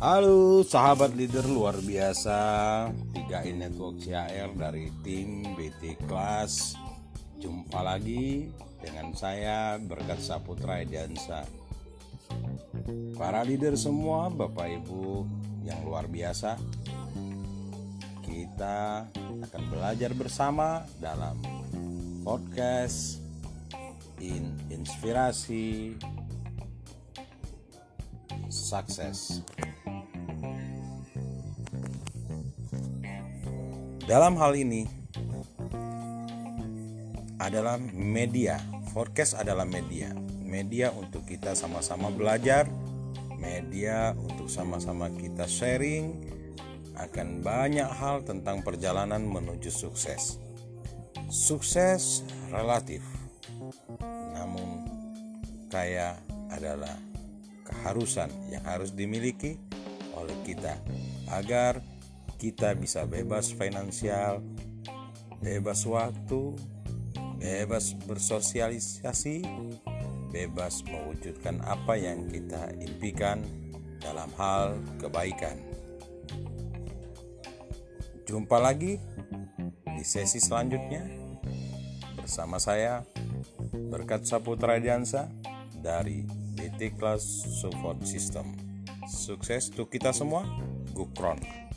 Halo sahabat leader luar biasa. 3i Network CHR dari tim BT Class. Jumpa lagi dengan saya Berkat Saputra Ediansa Para leader semua Bapak Ibu yang luar biasa Kita akan belajar bersama dalam podcast in inspirasi sukses. Dalam hal ini adalah media. Forecast adalah media. Media untuk kita sama-sama belajar, media untuk sama-sama kita sharing akan banyak hal tentang perjalanan menuju sukses. Sukses relatif. Namun kaya adalah keharusan yang harus dimiliki oleh kita agar kita bisa bebas finansial, bebas waktu, bebas bersosialisasi, bebas mewujudkan apa yang kita impikan dalam hal kebaikan. Jumpa lagi di sesi selanjutnya bersama saya Berkat Saputra Diansa dari BT Class Support System. Sukses untuk kita semua. Gukron.